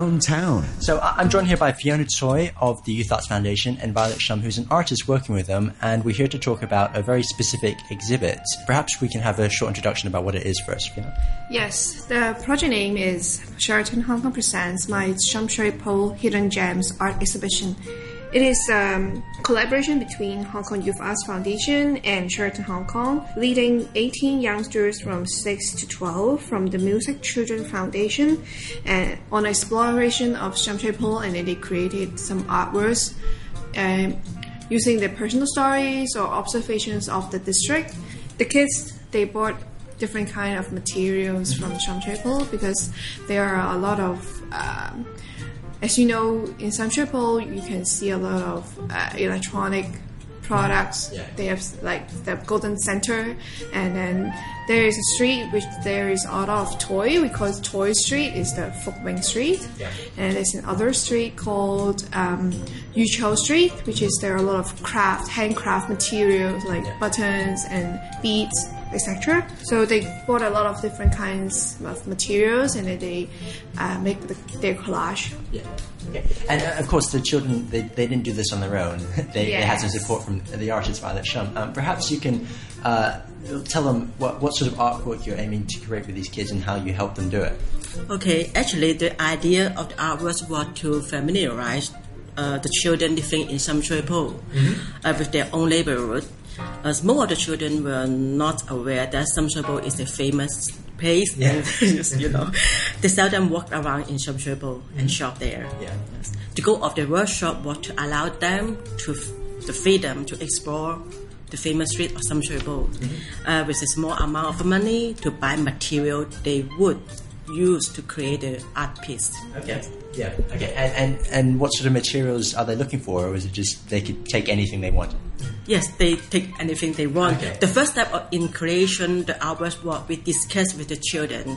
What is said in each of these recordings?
town. So I- I'm joined here by Fiona Choi of the Youth Arts Foundation and Violet Shum, who's an artist working with them, and we're here to talk about a very specific exhibit. Perhaps we can have a short introduction about what it is first, Fiona. Yes, the project name is Sheraton Hong Kong Presents My Sham Shui Po Hidden Gems Art Exhibition. It is a um, collaboration between Hong Kong Youth Arts Foundation and Sheraton Hong Kong, leading 18 youngsters from 6 to 12 from the Music Children Foundation and on exploration of Sham Shui Po and they created some artworks um, using their personal stories or observations of the district. The kids, they bought different kind of materials from Sham Shui Po because there are a lot of um, as you know, in Shui Po, you can see a lot of uh, electronic products. Yeah. They have like the Golden Center, and then there is a street which there is a lot of toy. We call it Toy Street. It's the Fuk Wing Street, Yeah. and there's another street called um, Yu Chau Street, which is there are a lot of craft, handcraft materials like Yeah. buttons and beads etc. So they bought a lot of different kinds of materials and then they uh, make the, their collage. Yeah. Okay. And uh, of course, the children, they, they didn't do this on their own. they, they had some support from the artist Violet Shum. Um, perhaps you can uh, tell them what, what sort of artwork you're aiming to create with these kids and how you help them do it. Okay, actually, the idea of the artworks was to familiarize uh, the children living in Sham Shui Po uh, with their own neighborhood. As most of the children were not aware that Po is a famous place, Yeah. and you know, they seldom walk around in Shui Po and shop there. Yeah. Yes. The goal of the workshop was to allow them to, to freedom to explore the famous street of Shui Po uh, with a small amount of money to buy material they would use to create the art piece. Okay. Yeah. Okay. And, and and what sort of materials are they looking for, or is it just they could take anything they want? Yes, they take anything they want. Okay. The first step of, in creation, the artwork what we discuss with the children,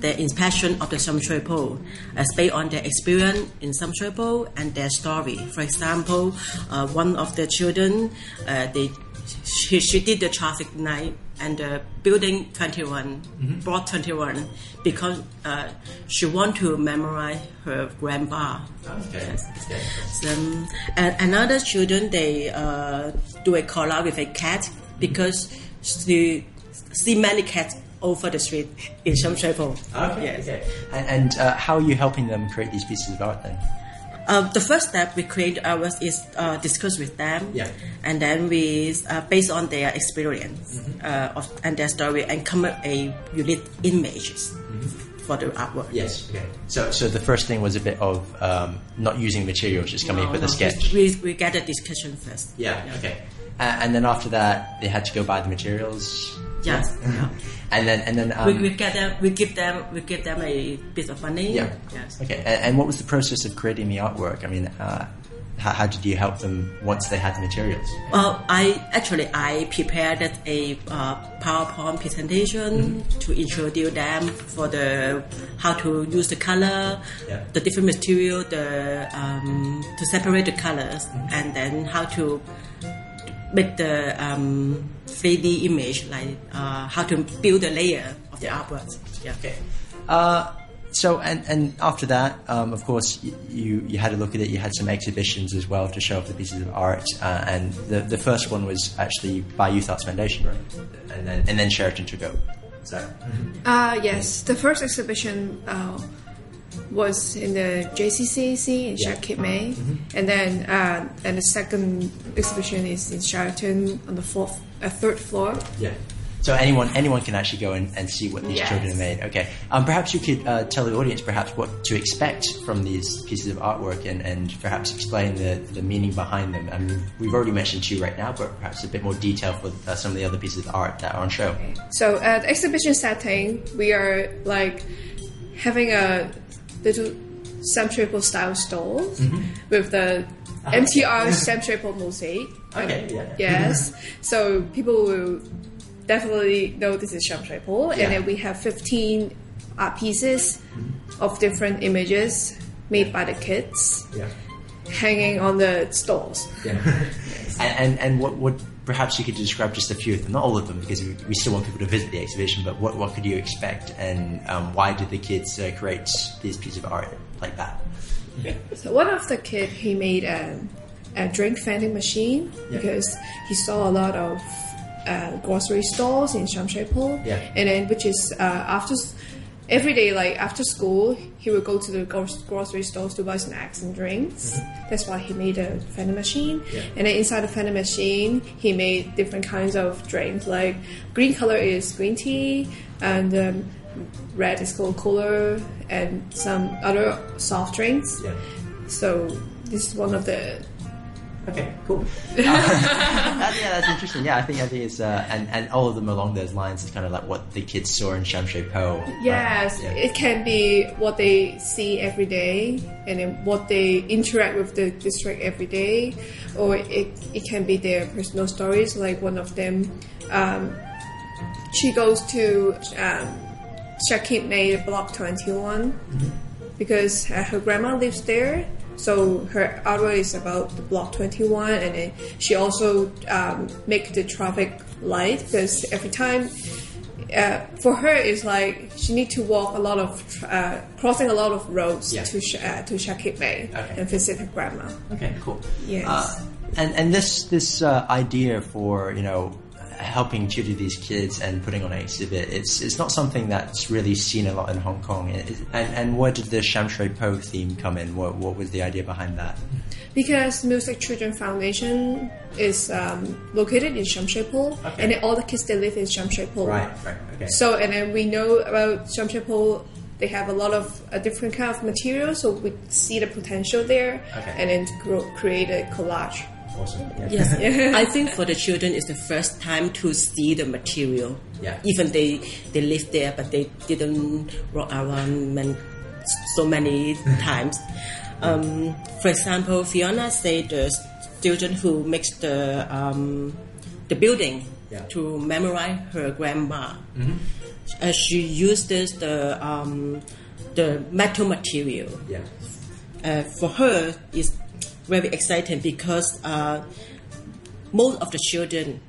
their impression of the Sham Shui Po, as based on their experience in Sham Shui Po and their story. For example, uh, one of the children, uh, they she, she did the traffic night and the building 21 block 21 because uh, she want to memorize her grandpa Okay. um, and another children they uh, do a collage with a cat because she see many cats over the street in Sham Shui Okay. Yes. okay. And, and uh, how are you helping them create these pieces of art then? Uh, the first step we create ours is uh, discuss with them, Yeah. and then we uh, based on their experience uh, of, and their story, and come up a unique images for the artwork. Yes. Okay. So so the first thing was a bit of um, not using materials, just coming up with a sketch. We, we get a discussion first. Yeah. Okay. Uh, and then after that, they had to go buy the materials. Yes. yeah. And then and then um, we, we get them. We give them. We give them a bit of money. Yeah. Yes. Okay. And, and what was the process of creating the artwork? I mean, uh, how, how did you help them once they had the materials? Well, I actually I prepared a uh, PowerPoint presentation to introduce them for the how to use the color, Yeah. the different material, the um, to separate the colors, and then how to make the um, 3D image, like uh, how to build the layer of the Yeah. artwork. Yeah. Okay. Uh, so and and after that, um, of course, you you had a look at it. You had some exhibitions as well to show off the pieces of art. Uh, and the the first one was actually by Youth Arts Foundation, right? And then and then Sheraton took over. So Uh, yes, the first exhibition uh, was in the JCCC in Yeah. May, and then uh, and the second exhibition is in Sheraton on the fourth, uh, third floor. yeah. So anyone anyone can actually go and, and see what these Yes. children have made. Okay. Um, perhaps you could uh, tell the audience perhaps what to expect from these pieces of artwork and, and perhaps explain the, the meaning behind them. I mean, we've already mentioned two right now, but perhaps a bit more detail for uh, some of the other pieces of art that are on show. So at the exhibition setting, we are like having a little Sham Shui Po style stall mm-hmm. with the MTR Sham Shui Po mosaic. Okay, yeah. Yes. Mm-hmm. so people will definitely know this is Triple. Yeah. And then we have 15 art pieces mm-hmm. of different images made by the kids Yeah. hanging on the stalls. Yeah. and, and and what what perhaps you could describe just a few of them, not all of them, because we, we still want people to visit the exhibition. But what what could you expect, and um, why did the kids uh, create these pieces of art like that? So one of the kid he made a, a drink vending machine Yeah. because he saw a lot of uh, grocery stores in Sham Shui Yeah. and then which is uh, after s- every day like after school he would go to the grocery stores to buy snacks and drinks. That's why he made a vending machine. Mm-hmm. Yeah. And then inside the vending machine he made different kinds of drinks like green color is green tea and um, red is called cooler and some other soft drinks. Yeah. So this is one of the Okay, cool. That- yeah, that's interesting. Yeah, I think I think it's uh, and and all of them along those lines is kind of like what the kids saw in Sham Shui Po. right? yes. Yeah. It can be what they see every day, and then what they interact with the district every day, or it it can be their personal stories. Like one of them, um, she goes to um, Shek Kip Mei Block Twenty One because uh, her grandma lives there. So her artwork is about the block 21, and then she also um, make the traffic light because every time uh, for her it's like she need to walk a lot of uh, crossing a lot of roads Yeah. to Sh- uh, to Shek Kip Mei Okay. and visit her grandma. Okay, cool. Yes. Uh, and and this this uh, idea for you know helping tutor these kids and putting on an exhibit, it's it's not something that's really seen a lot in Hong Kong. It- it- and and where did the Sham Shui Po theme come in? What what was the idea behind that? Because Music Children Foundation is um, located in Sham Shui Po, Okay. and then all the kids that live in Sham Shui Po. right. right, Okay. So, and then we know about Sham Shui Po, they have a lot of uh, different kind of materials, so we see the potential there, Okay. and then grow, create a collage. Awesome. Yeah. Yes, I think for the children it's the first time to see the material. Yeah. Even they they live there, but they didn't walk around man, so many times. Um, for example, Fiona said the student who makes the um, the building Yeah. to memorize her grandma. Uh, she uses the um, the metal material yeah. uh, for her is very exciting because uh, most of the children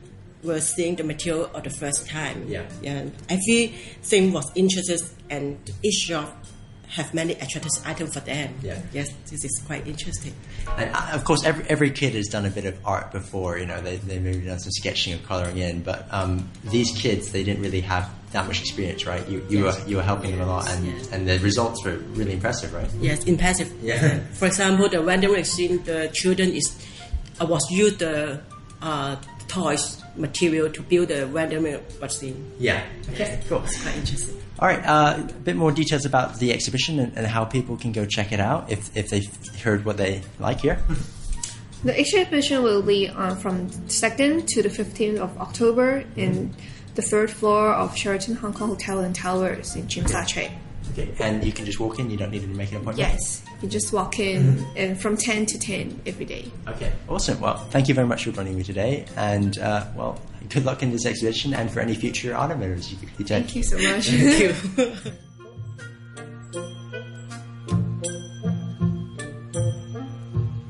were seeing the material for the first time. Yeah. yeah. Every thing was interested, and each shop have many attractive items for them. Yeah. Yes, this is quite interesting. And uh, of course, every, every kid has done a bit of art before. You know, they they maybe done some sketching or coloring in, but um, these kids they didn't really have that much experience, right? You you Yes. were you were helping them a lot, and Yes. and the results were really impressive, right? Yes, impressive. Yeah. For example, the rendering machine, the children is uh, was used the uh, toys material to build the random machine. Yeah. Okay. Cool. It's quite interesting. All right. Uh, a bit more details about the exhibition and, and how people can go check it out if if they've heard what they like here. The exhibition will be uh, from 2nd to the 15th of October in the third floor of Sheraton Hong Kong Hotel and Towers in Tsim Sha Tsui. Okay. And you can just walk in. You don't need to make an appointment. Yes, you just walk in and from 10 to 10 every day. Okay. Awesome. Well, thank you very much for joining me today, and uh, well, good luck in this exhibition and for any future art emitters you, you take. Thank you so much. Thank you.